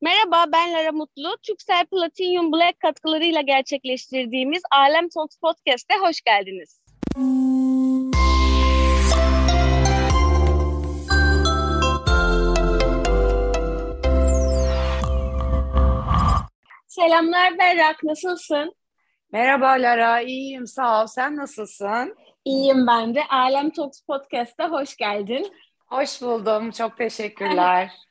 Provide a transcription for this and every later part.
Merhaba, ben Lara Mutlu. Türksel Platinum Black katkılarıyla gerçekleştirdiğimiz Alem Talks Podcast'e hoş geldiniz. Selamlar Berrak, nasılsın? Merhaba Lara, iyiyim sağ ol. Sen nasılsın? İyiyim ben de. Alem Talks Podcast'a hoş geldin. Hoş buldum, çok teşekkürler.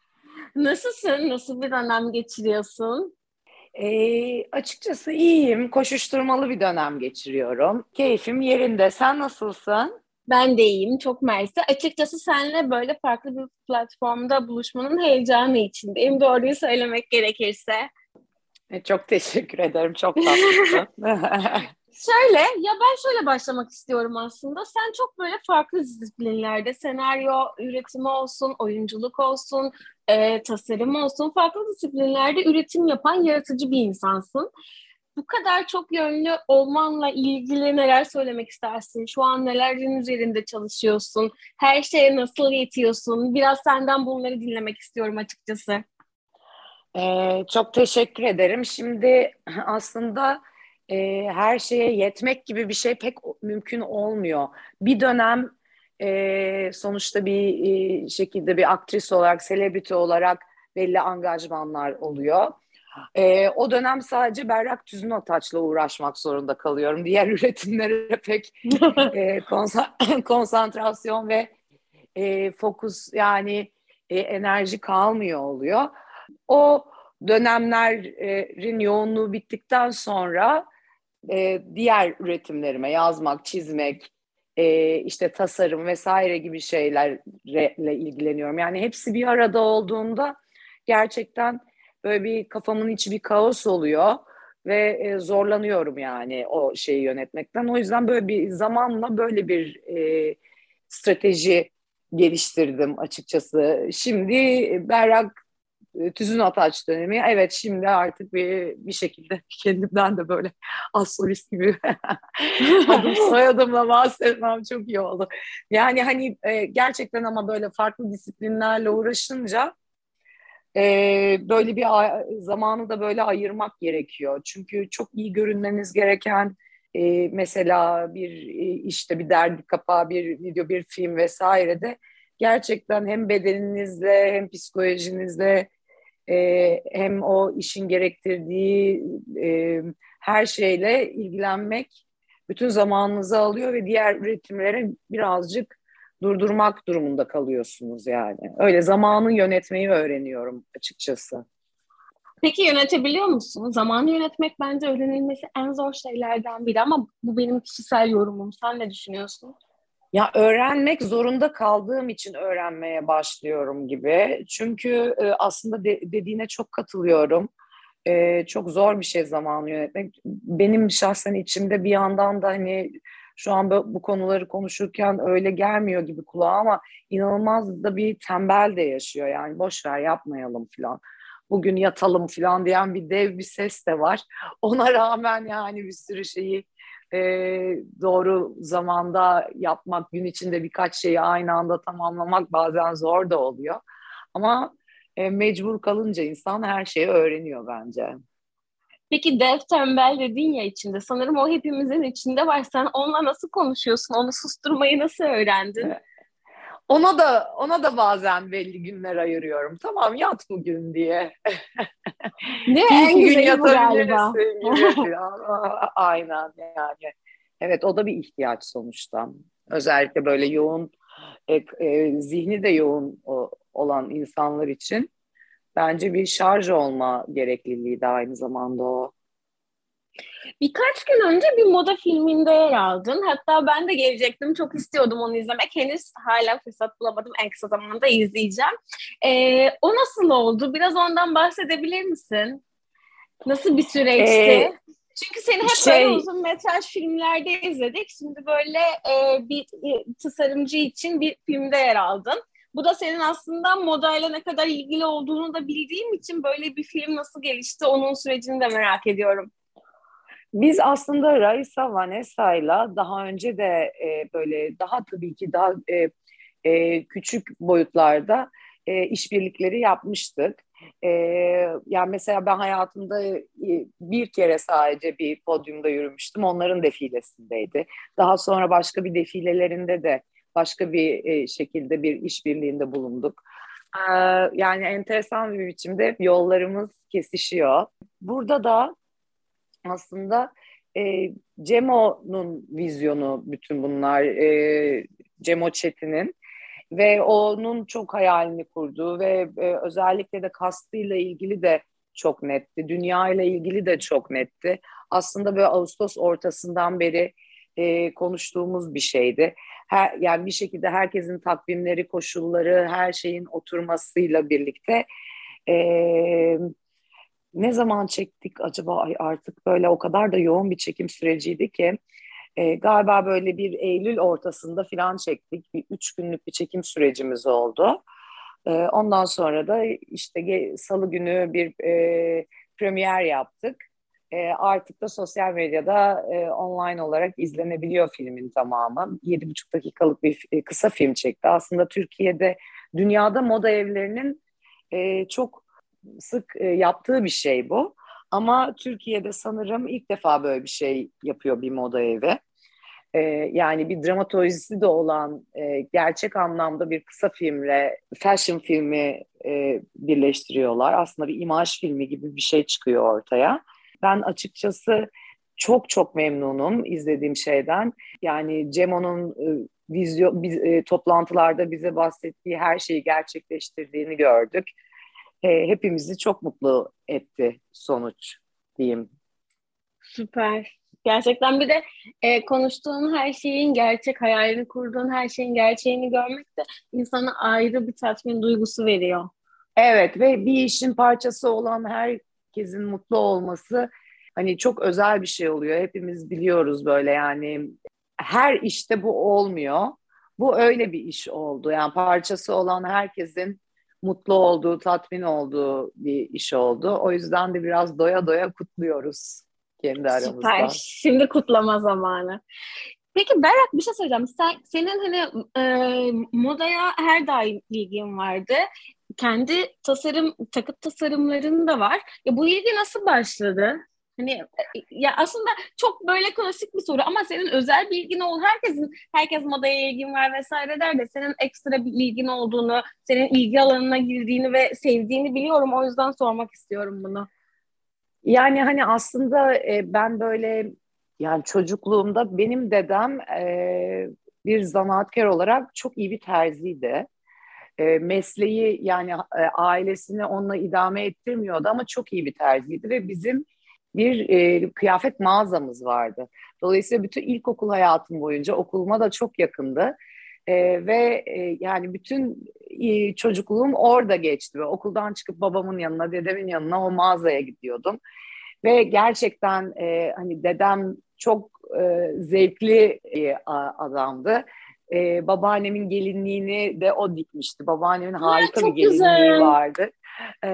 Nasılsın? Nasıl bir dönem geçiriyorsun? Ee, açıkçası iyiyim. Koşuşturmalı bir dönem geçiriyorum. Keyfim yerinde. Sen nasılsın? Ben de iyiyim. Çok mersi. Açıkçası seninle böyle farklı bir platformda buluşmanın heyecanı içindeyim. Doğruyu söylemek gerekirse. E, çok teşekkür ederim. Çok tatlısın. Şöyle, ya ben şöyle başlamak istiyorum aslında. Sen çok böyle farklı disiplinlerde senaryo üretimi olsun, oyunculuk olsun, e, tasarım olsun, farklı disiplinlerde üretim yapan yaratıcı bir insansın. Bu kadar çok yönlü olmanla ilgili neler söylemek istersin? Şu an nelerin üzerinde çalışıyorsun? Her şeye nasıl yetiyorsun? Biraz senden bunları dinlemek istiyorum açıkçası. Ee, çok teşekkür ederim. Şimdi aslında e, her şeye yetmek gibi bir şey pek mümkün olmuyor. Bir dönem e, sonuçta bir e, şekilde bir aktris olarak, selebriti olarak belli angajmanlar oluyor. E, o dönem sadece Berrak Tüzün Ataç'la uğraşmak zorunda kalıyorum. Diğer üretimlere pek e, konsantrasyon ve e, fokus yani e, enerji kalmıyor oluyor. O dönemlerin yoğunluğu bittikten sonra e, diğer üretimlerime yazmak, çizmek, e, işte tasarım vesaire gibi şeylerle ilgileniyorum. Yani hepsi bir arada olduğunda gerçekten böyle bir kafamın içi bir kaos oluyor ve e, zorlanıyorum yani o şeyi yönetmekten. O yüzden böyle bir zamanla böyle bir e, strateji geliştirdim açıkçası. Şimdi Berrak Tüzün Ataç dönemi. Evet şimdi artık bir, bir şekilde kendimden de böyle astrolist gibi adım soyadımla bahsetmem çok iyi oldu. Yani hani e, gerçekten ama böyle farklı disiplinlerle uğraşınca e, böyle bir zamanı da böyle ayırmak gerekiyor. Çünkü çok iyi görünmeniz gereken e, mesela bir e, işte bir dergi kapağı, bir video, bir film vesaire de gerçekten hem bedeninizle hem psikolojinizle e, hem o işin gerektirdiği e, her şeyle ilgilenmek bütün zamanınızı alıyor ve diğer üretimlere birazcık durdurmak durumunda kalıyorsunuz yani. Öyle zamanı yönetmeyi öğreniyorum açıkçası. Peki yönetebiliyor musun? Zamanı yönetmek bence öğrenilmesi en zor şeylerden biri ama bu benim kişisel yorumum. Sen ne düşünüyorsun? Ya öğrenmek zorunda kaldığım için öğrenmeye başlıyorum gibi. Çünkü e, aslında de, dediğine çok katılıyorum. E, çok zor bir şey zamanı yönetmek. Benim şahsen içimde bir yandan da hani şu an bu, bu konuları konuşurken öyle gelmiyor gibi kulağa ama inanılmaz da bir tembel de yaşıyor. Yani boş ver yapmayalım falan. Bugün yatalım falan diyen bir dev bir ses de var. Ona rağmen yani bir sürü şeyi e, doğru zamanda yapmak, gün içinde birkaç şeyi aynı anda tamamlamak bazen zor da oluyor. Ama e, mecbur kalınca insan her şeyi öğreniyor bence. Peki dev tembel dedin ya içinde. Sanırım o hepimizin içinde var. Sen onunla nasıl konuşuyorsun? Onu susturmayı nasıl öğrendin? Ona da ona da bazen belli günler ayırıyorum. Tamam yat bugün diye. Ne en güzeli bu galiba. Aynen yani. Evet o da bir ihtiyaç sonuçta. Özellikle böyle yoğun e, e, zihni de yoğun o, olan insanlar için bence bir şarj olma gerekliliği de aynı zamanda o. Birkaç gün önce bir moda filminde yer aldın. Hatta ben de gelecektim. Çok istiyordum onu izlemek. Henüz hala fırsat bulamadım. En kısa zamanda izleyeceğim. Ee, o nasıl oldu? Biraz ondan bahsedebilir misin? Nasıl bir süreçti? Ee, Çünkü seni hep şey, böyle uzun metraj filmlerde izledik. Şimdi böyle e, bir e, tasarımcı için bir filmde yer aldın. Bu da senin aslında modayla ne kadar ilgili olduğunu da bildiğim için böyle bir film nasıl gelişti onun sürecini de merak ediyorum. Biz aslında Raisa Vanessa'yla daha önce de e, böyle daha tabii ki daha e, e, küçük boyutlarda e, işbirlikleri yapmıştık. E, yani mesela ben hayatımda e, bir kere sadece bir podyumda yürümüştüm. Onların defilesindeydi. Daha sonra başka bir defilelerinde de başka bir e, şekilde bir işbirliğinde bulunduk. E, yani enteresan bir biçimde yollarımız kesişiyor. Burada da aslında e, Cemo'nun vizyonu bütün bunlar. E, Cemo Çetin'in ve onun çok hayalini kurduğu ve e, özellikle de kastıyla ilgili de çok netti. Dünya ile ilgili de çok netti. Aslında böyle Ağustos ortasından beri e, konuştuğumuz bir şeydi. Her, yani bir şekilde herkesin takvimleri, koşulları, her şeyin oturmasıyla birlikte e, ne zaman çektik acaba Ay artık böyle o kadar da yoğun bir çekim süreciydi ki e, galiba böyle bir Eylül ortasında filan çektik. Bir üç günlük bir çekim sürecimiz oldu. E, ondan sonra da işte Salı günü bir e, premier yaptık. E, artık da sosyal medyada e, online olarak izlenebiliyor filmin tamamı. Yedi buçuk dakikalık bir e, kısa film çekti. Aslında Türkiye'de, dünyada moda evlerinin e, çok sık e, yaptığı bir şey bu. Ama Türkiye'de sanırım ilk defa böyle bir şey yapıyor bir moda evi e, yani bir dramatolojisi de olan e, gerçek anlamda bir kısa filmle fashion filmi birleştiriyorlar. Aslında bir imaj filmi gibi bir şey çıkıyor ortaya. Ben açıkçası çok çok memnunum izlediğim şeyden. Yani Cemo'nun e, vizyon biz, toplantılarda bize bahsettiği her şeyi gerçekleştirdiğini gördük. E, hepimizi çok mutlu etti sonuç diyeyim. Süper. Gerçekten bir de e, konuştuğun her şeyin gerçek, hayalini kurduğun her şeyin gerçeğini görmek de insana ayrı bir tatmin duygusu veriyor. Evet ve bir işin parçası olan herkesin mutlu olması hani çok özel bir şey oluyor. Hepimiz biliyoruz böyle yani her işte bu olmuyor. Bu öyle bir iş oldu. Yani parçası olan herkesin mutlu olduğu, tatmin olduğu bir iş oldu. O yüzden de biraz doya doya kutluyoruz kendi aramızda. Süper. Şimdi kutlama zamanı. Peki Berat bir şey söyleyeceğim. Sen, senin hani e, modaya her daim ilgin vardı. Kendi tasarım, takıt tasarımların da var. Ya bu ilgi nasıl başladı? Hani e, ya aslında çok böyle klasik bir soru ama senin özel bir ilgin ol. Herkesin herkes modaya ilgin var vesaire der de senin ekstra bir ilgin olduğunu, senin ilgi alanına girdiğini ve sevdiğini biliyorum. O yüzden sormak istiyorum bunu. Yani hani aslında e, ben böyle yani çocukluğumda benim dedem e, bir zanaatkar olarak çok iyi bir terziydi. E, mesleği yani e, ailesini onunla idame ettirmiyordu ama çok iyi bir terziydi ve bizim bir e, kıyafet mağazamız vardı. Dolayısıyla bütün ilkokul hayatım boyunca okuluma da çok yakındı. E, ve e, yani bütün e, çocukluğum orada geçti. Ve okuldan çıkıp babamın yanına, dedemin yanına o mağazaya gidiyordum. Ve gerçekten e, hani dedem çok e, zevkli e, adamdı. E, babaannemin gelinliğini de o dikmişti. Babaannemin harika bir gelinliği güzel. vardı. E,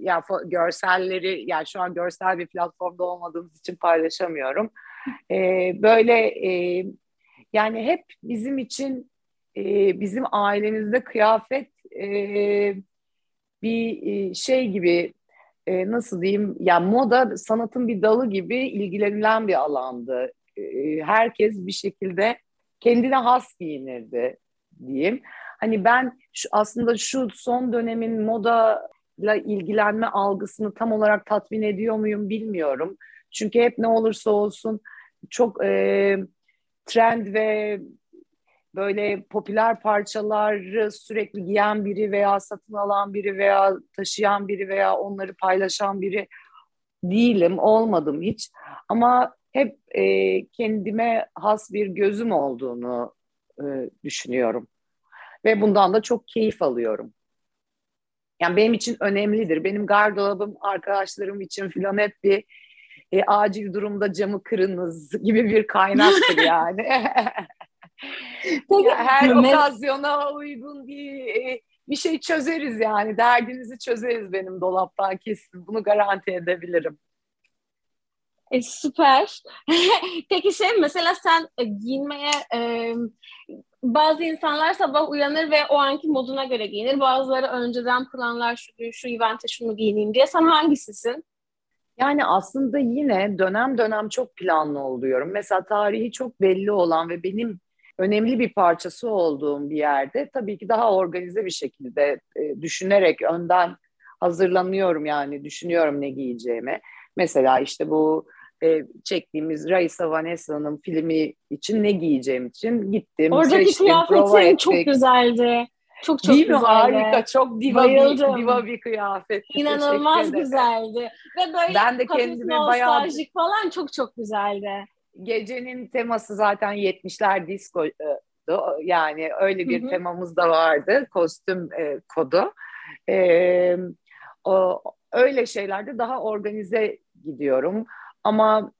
ya görselleri, yani şu an görsel bir platformda olmadığımız için paylaşamıyorum. E, böyle e, yani hep bizim için e, bizim ailemizde kıyafet e, bir şey gibi e, nasıl diyeyim ya moda sanatın bir dalı gibi ilgilenilen bir alandı. E, herkes bir şekilde kendine has giyinirdi diyeyim. Hani ben şu, aslında şu son dönemin moda ile ilgilenme algısını tam olarak tatmin ediyor muyum bilmiyorum. Çünkü hep ne olursa olsun çok e, trend ve böyle popüler parçaları sürekli giyen biri veya satın alan biri veya taşıyan biri veya onları paylaşan biri değilim, olmadım hiç. Ama hep e, kendime has bir gözüm olduğunu e, düşünüyorum. Ve bundan da çok keyif alıyorum. Yani benim için önemlidir. Benim gardırobum arkadaşlarım için filan hep bir e, acil durumda camı kırınız gibi bir kaynaktır yani. Peki, her ne? okazyona uygun bir e, bir şey çözeriz yani. Derdinizi çözeriz benim dolaptan kesin. Bunu garanti edebilirim. E, süper. Peki şey mesela sen e, giyinmeye e, bazı insanlar sabah uyanır ve o anki moduna göre giyinir. Bazıları önceden planlar şu gün şu evente şunu giyineyim diye. Sen hangisisin? Yani aslında yine dönem dönem çok planlı oluyorum. Mesela tarihi çok belli olan ve benim önemli bir parçası olduğum bir yerde tabii ki daha organize bir şekilde e, düşünerek önden hazırlanıyorum yani düşünüyorum ne giyeceğimi. Mesela işte bu e, çektiğimiz Raisa Vanessa'nın filmi için ne giyeceğim için gittim. Oradaki seçtim, kıyafetin çok güzeldi. Çok çok Değil güzeldi. Harika. Çok diva bir, diva bir kıyafet. İnanılmaz güzeldi. Ve böyle ben de kendime bayağı falan çok çok güzeldi. Gecenin teması zaten 70'ler disco yani öyle bir hı hı. temamız da vardı. Kostüm e, kodu. E, o, öyle şeylerde daha organize gidiyorum. Ama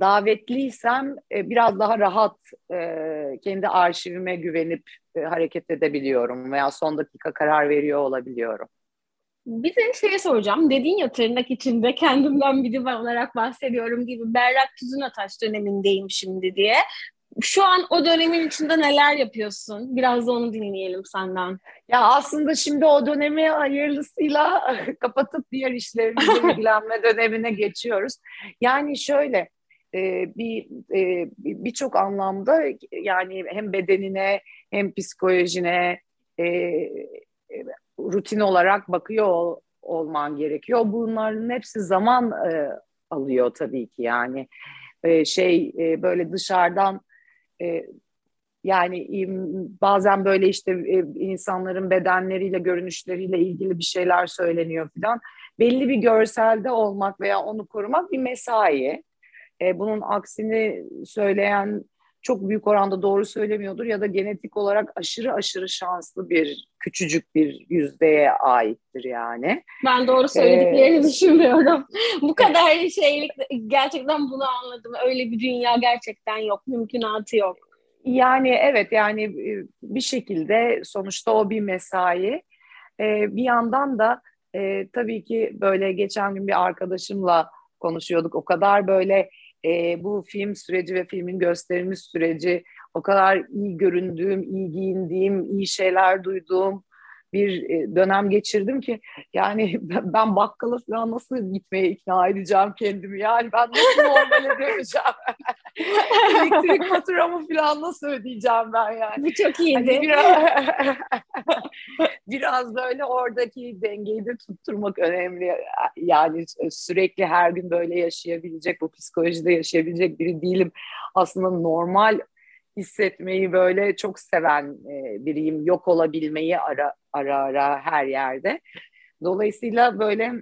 davetliysem e, biraz daha rahat e, kendi arşivime güvenip e, hareket edebiliyorum veya son dakika karar veriyor olabiliyorum. Bir de şey soracağım. Dedin ya tırnak içinde kendimden bir diva olarak bahsediyorum gibi Berrak Tüzün Ataş dönemindeyim şimdi diye. Şu an o dönemin içinde neler yapıyorsun? Biraz da onu dinleyelim senden. Ya aslında şimdi o dönemi hayırlısıyla kapatıp diğer işlerimizle ilgilenme dönemine geçiyoruz. Yani şöyle e, bir e, birçok anlamda yani hem bedenine hem psikolojine e, rutin olarak bakıyor olman gerekiyor. Bunların hepsi zaman alıyor tabii ki yani şey böyle dışarıdan yani bazen böyle işte insanların bedenleriyle, görünüşleriyle ilgili bir şeyler söyleniyor falan. Belli bir görselde olmak veya onu korumak bir mesai. E, bunun aksini söyleyen çok büyük oranda doğru söylemiyordur ya da genetik olarak aşırı aşırı şanslı bir küçücük bir yüzdeye aittir yani. Ben doğru söylediklerini ee, düşünmüyorum. Bu kadar şeylik gerçekten bunu anladım. Öyle bir dünya gerçekten yok. Mümkünatı yok. Yani evet yani e, bir şekilde sonuçta o bir mesai. Ee, bir yandan da e, tabii ki böyle geçen gün bir arkadaşımla konuşuyorduk. O kadar böyle e, bu film süreci ve filmin gösterimi süreci o kadar iyi göründüğüm, iyi giyindiğim, iyi şeyler duyduğum bir e, dönem geçirdim ki yani ben bakkala falan nasıl gitmeye ikna edeceğim kendimi? Yani ben nasıl normale döneceğim? Elektrik faturamı falan nasıl ödeyeceğim ben yani? Bu çok iyiydi hani biraz, biraz böyle oradaki dengeyi de tutturmak önemli. Yani sürekli her gün böyle yaşayabilecek bu psikolojide yaşayabilecek biri değilim. Aslında normal hissetmeyi böyle çok seven e, biriyim. Yok olabilmeyi ara ara ara her yerde. Dolayısıyla böyle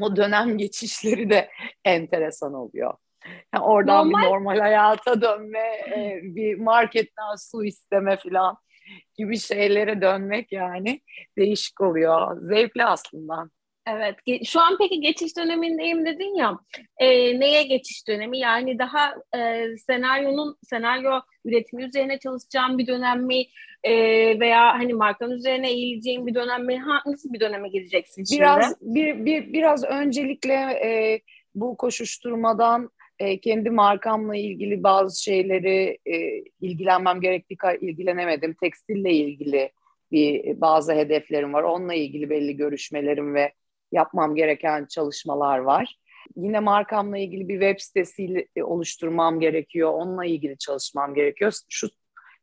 o dönem geçişleri de enteresan oluyor. Yani oradan normal. bir normal hayata dönme, e, bir marketten su isteme falan gibi şeylere dönmek yani değişik oluyor. Zevkli aslında. Evet. Şu an peki geçiş dönemindeyim dedin ya. E, neye geçiş dönemi? Yani daha e, senaryonun senaryo üretimi üzerine çalışacağım bir dönem mi? E, veya hani markanın üzerine eğileceğim bir dönem mi? Ha, nasıl bir döneme gireceksin şimdi? Biraz bir, bir biraz öncelikle e, bu koşuşturmadan e, kendi markamla ilgili bazı şeyleri e, ilgilenmem gerektiği ilgilenemedim. Tekstille ilgili bir bazı hedeflerim var. Onunla ilgili belli görüşmelerim ve yapmam gereken çalışmalar var. Yine markamla ilgili bir web sitesi oluşturmam gerekiyor. Onunla ilgili çalışmam gerekiyor. Şu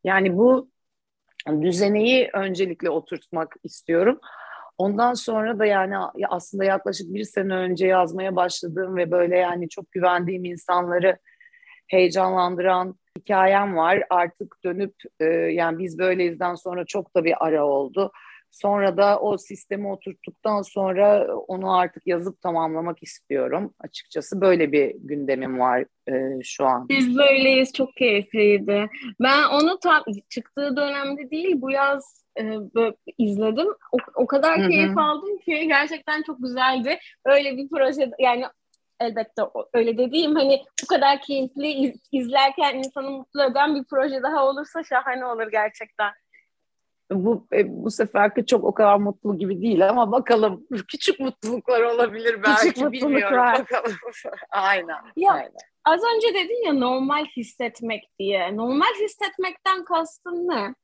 yani bu düzeneyi öncelikle oturtmak istiyorum. Ondan sonra da yani aslında yaklaşık bir sene önce yazmaya başladığım ve böyle yani çok güvendiğim insanları heyecanlandıran hikayem var. Artık dönüp e, yani biz böyleyizden sonra çok da bir ara oldu. Sonra da o sistemi oturttuktan sonra onu artık yazıp tamamlamak istiyorum. Açıkçası böyle bir gündemim var e, şu an. Biz böyleyiz. Çok keyifliydi. Ben onu tam çıktığı dönemde değil bu yaz e, böyle izledim. O, o kadar Hı-hı. keyif aldım ki gerçekten çok güzeldi. Öyle bir proje yani elbette öyle dediğim hani bu kadar keyifli iz, izlerken insanı mutlu eden bir proje daha olursa şahane olur gerçekten. Bu e, bu seferki çok o kadar mutlu gibi değil ama bakalım küçük mutluluklar olabilir belki küçük mutluluklar. bilmiyorum bakalım. aynen. Ya, aynen. Az önce dedin ya normal hissetmek diye. Normal hissetmekten kastın ne?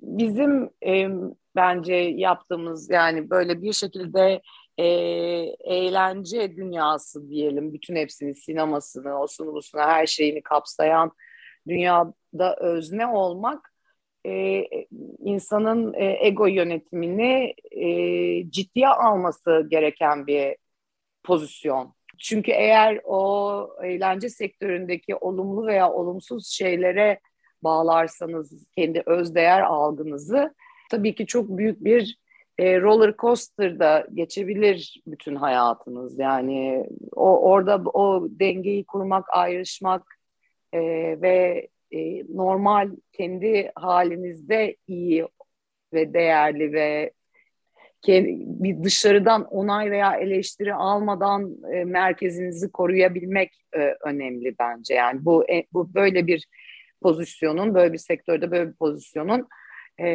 Bizim e, bence yaptığımız yani böyle bir şekilde e, eğlence dünyası diyelim. Bütün hepsini sinemasını, osunu busunu her şeyini kapsayan dünyada özne olmak e, insanın e, ego yönetimini e, ciddiye alması gereken bir pozisyon. Çünkü eğer o eğlence sektöründeki olumlu veya olumsuz şeylere bağlarsanız kendi özdeğer algınızı tabii ki çok büyük bir e, roller coaster'da geçebilir bütün hayatınız. Yani o orada o dengeyi kurmak, ayrışmak e, ve e, normal kendi halinizde iyi ve değerli ve bir dışarıdan onay veya eleştiri almadan e, merkezinizi koruyabilmek e, önemli bence. Yani bu e, bu böyle bir pozisyonun, böyle bir sektörde böyle bir pozisyonun e,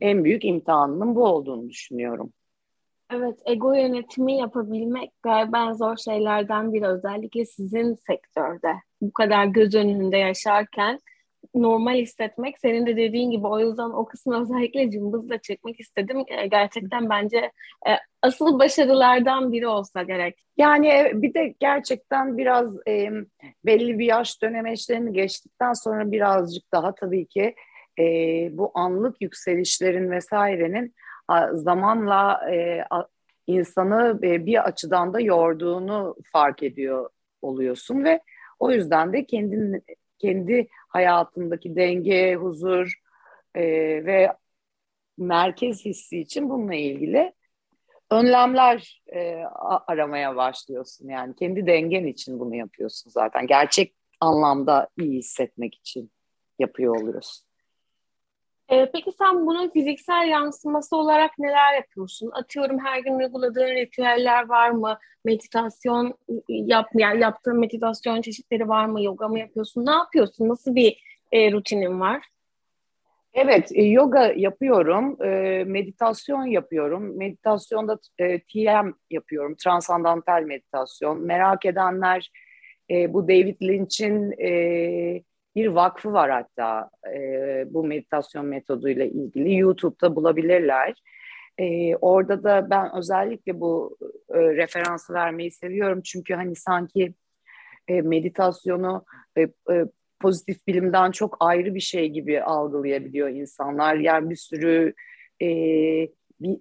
en büyük imtihanının bu olduğunu düşünüyorum. Evet, ego yönetimi yapabilmek galiba en zor şeylerden biri. Özellikle sizin sektörde bu kadar göz önünde yaşarken normal hissetmek. Senin de dediğin gibi o yüzden o kısmı özellikle cımbızla çekmek istedim. E, gerçekten bence e, asıl başarılardan biri olsa gerek. Yani e, bir de gerçekten biraz belli bir yaş dönemeçlerini geçtikten sonra birazcık daha tabii ki bu anlık yükselişlerin vesairenin zamanla insanı bir açıdan da yorduğunu fark ediyor oluyorsun ve o yüzden de kendin kendi hayatındaki denge, huzur e, ve merkez hissi için bununla ilgili önlemler e, aramaya başlıyorsun. Yani kendi dengen için bunu yapıyorsun zaten. Gerçek anlamda iyi hissetmek için yapıyor oluyorsun. Ee, peki sen bunun fiziksel yansıması olarak neler yapıyorsun? Atıyorum her gün uyguladığın ritüeller var mı? Meditasyon yap, yani yaptığın meditasyon çeşitleri var mı? Yoga mı yapıyorsun? Ne yapıyorsun? Nasıl bir e, rutinin var? Evet, e, yoga yapıyorum, e, meditasyon yapıyorum. Meditasyonda e, TM yapıyorum, transandantal meditasyon. Merak edenler bu David Lynch'in bir vakfı var hatta e, bu meditasyon metoduyla ilgili. YouTube'da bulabilirler. E, orada da ben özellikle bu e, referansı vermeyi seviyorum. Çünkü hani sanki e, meditasyonu e, e, pozitif bilimden çok ayrı bir şey gibi algılayabiliyor insanlar. Yani bir sürü e, bir,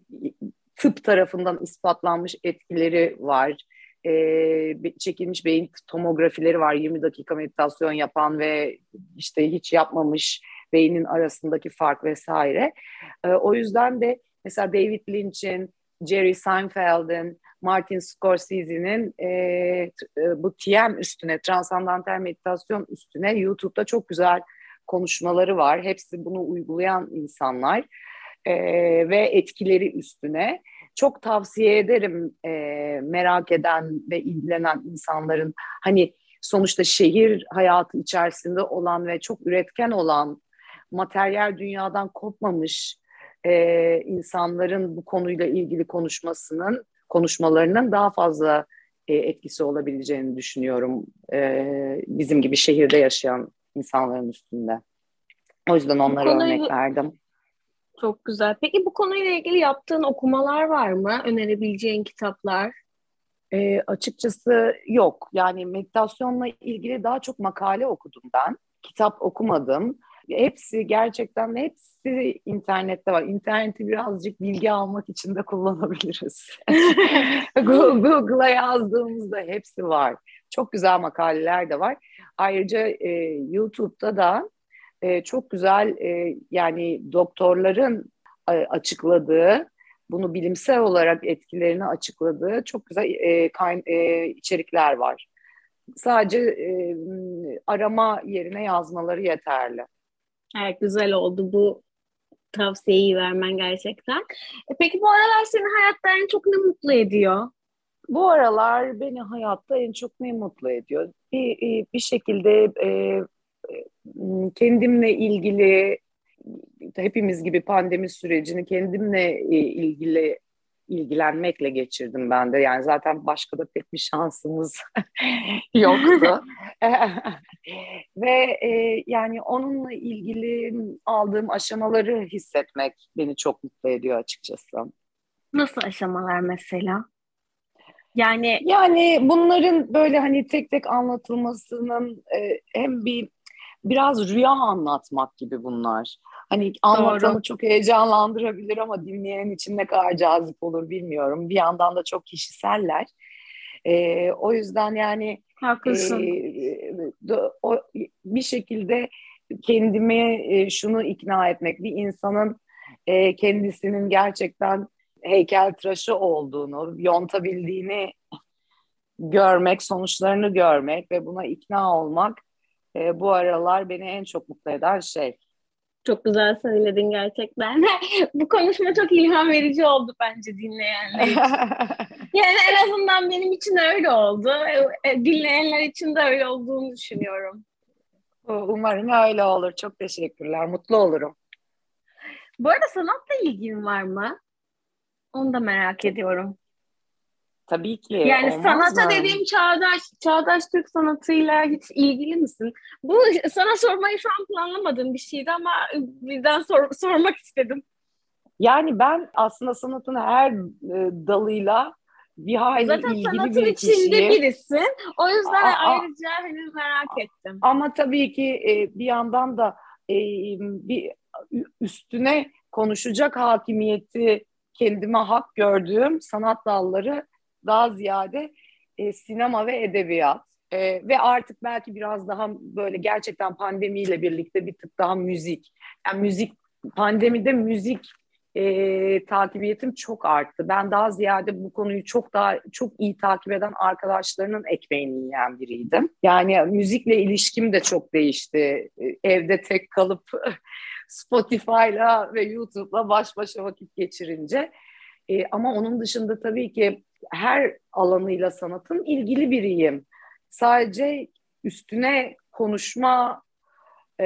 tıp tarafından ispatlanmış etkileri var e, çekilmiş beyin tomografileri var 20 dakika meditasyon yapan ve işte hiç yapmamış beynin arasındaki fark vesaire. E, o yüzden de mesela David Lynch'in, Jerry Seinfeld'in, Martin Scorsese'nin e, e, bu TM üstüne, transandantal meditasyon üstüne YouTube'da çok güzel konuşmaları var. Hepsi bunu uygulayan insanlar e, ve etkileri üstüne. Çok tavsiye ederim e, merak eden ve ilgilenen insanların hani sonuçta şehir hayatı içerisinde olan ve çok üretken olan materyal dünyadan kopmamış e, insanların bu konuyla ilgili konuşmasının konuşmalarının daha fazla e, etkisi olabileceğini düşünüyorum e, bizim gibi şehirde yaşayan insanların üstünde. O yüzden onlara konuyu, örnek verdim. Çok güzel. Peki bu konuyla ilgili yaptığın okumalar var mı? Önerebileceğin kitaplar? E, açıkçası yok. Yani meditasyonla ilgili daha çok makale okudum ben. Kitap okumadım. Hepsi gerçekten hepsi internette var. İnterneti birazcık bilgi almak için de kullanabiliriz. Google'a yazdığımızda hepsi var. Çok güzel makaleler de var. Ayrıca e, YouTube'da da e, çok güzel e, yani doktorların e, açıkladığı bunu bilimsel olarak etkilerini açıkladığı çok güzel e, kayn, e, içerikler var. Sadece e, arama yerine yazmaları yeterli. Evet güzel oldu bu tavsiyeyi vermen gerçekten. E, peki bu aralar seni hayatta en çok ne mutlu ediyor? Bu aralar beni hayatta en çok ne mutlu ediyor? Bir, bir şekilde e, kendimle ilgili hepimiz gibi pandemi sürecini kendimle e, ilgili ilgilenmekle geçirdim ben de. Yani zaten başka da pek bir şansımız yoktu. Ve e, yani onunla ilgili aldığım aşamaları hissetmek beni çok mutlu ediyor açıkçası. Nasıl aşamalar mesela? Yani yani bunların böyle hani tek tek anlatılmasının e, hem bir biraz rüya anlatmak gibi bunlar. Hani anlatanı çok heyecanlandırabilir ama dinleyen için ne kadar cazip olur bilmiyorum. Bir yandan da çok kişiseller. E, o yüzden yani Haklısın. E, o, bir şekilde kendimi e, şunu ikna etmek, bir insanın e, kendisinin gerçekten heykeltıraşı olduğunu, yontabildiğini görmek, sonuçlarını görmek ve buna ikna olmak e, bu aralar beni en çok mutlu eden şey. Çok güzel söyledin gerçekten. Bu konuşma çok ilham verici oldu bence dinleyenler için. yani en azından benim için öyle oldu. E, e, dinleyenler için de öyle olduğunu düşünüyorum. Umarım öyle olur. Çok teşekkürler. Mutlu olurum. Bu arada sanatla ilgin var mı? Onu da merak ediyorum. Tabii ki. Yani sanata dediğim çağdaş, çağdaş Türk sanatıyla hiç ilgili misin? Bu sana sormayı şu an planlamadığım bir şeydi ama birden sor, sormak istedim. Yani ben aslında sanatın her e, dalıyla bir hayli Zaten ilgili sanatın bir içinde birisin. O yüzden a, ayrıca hani merak ettim. Ama tabii ki e, bir yandan da e, bir üstüne konuşacak hakimiyeti kendime hak gördüğüm sanat dalları daha ziyade e, sinema ve edebiyat. E, ve artık belki biraz daha böyle gerçekten pandemiyle birlikte bir tık daha müzik. Yani müzik, pandemide müzik e, takibiyetim çok arttı. Ben daha ziyade bu konuyu çok daha çok iyi takip eden arkadaşlarının ekmeğini yiyen biriydim. Yani müzikle ilişkim de çok değişti. E, evde tek kalıp Spotify'la ve YouTube'la baş başa vakit geçirince. E, ama onun dışında tabii ki her alanıyla sanatın ilgili biriyim. Sadece üstüne konuşma e,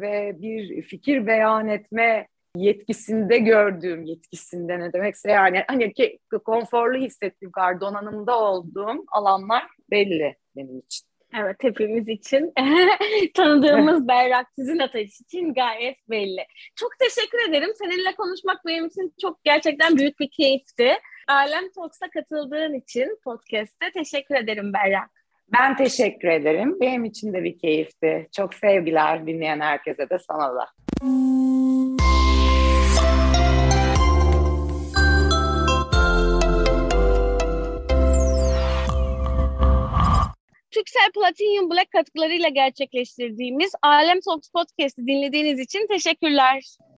ve bir fikir beyan etme yetkisinde gördüğüm, yetkisinde ne demekse yani hani ki, konforlu hissettiğim kadar donanımda olduğum alanlar belli benim için. Evet hepimiz için tanıdığımız Berrak sizin ateş için gayet belli. Çok teşekkür ederim. Seninle konuşmak benim için çok gerçekten büyük bir keyifti. Alem Talks'a katıldığın için podcast'te teşekkür ederim Berrak. Ben teşekkür ederim. Benim için de bir keyifti. Çok sevgiler dinleyen herkese de sana da. Türksel Platinum Black katkılarıyla gerçekleştirdiğimiz Alem Talks Podcast'i dinlediğiniz için teşekkürler.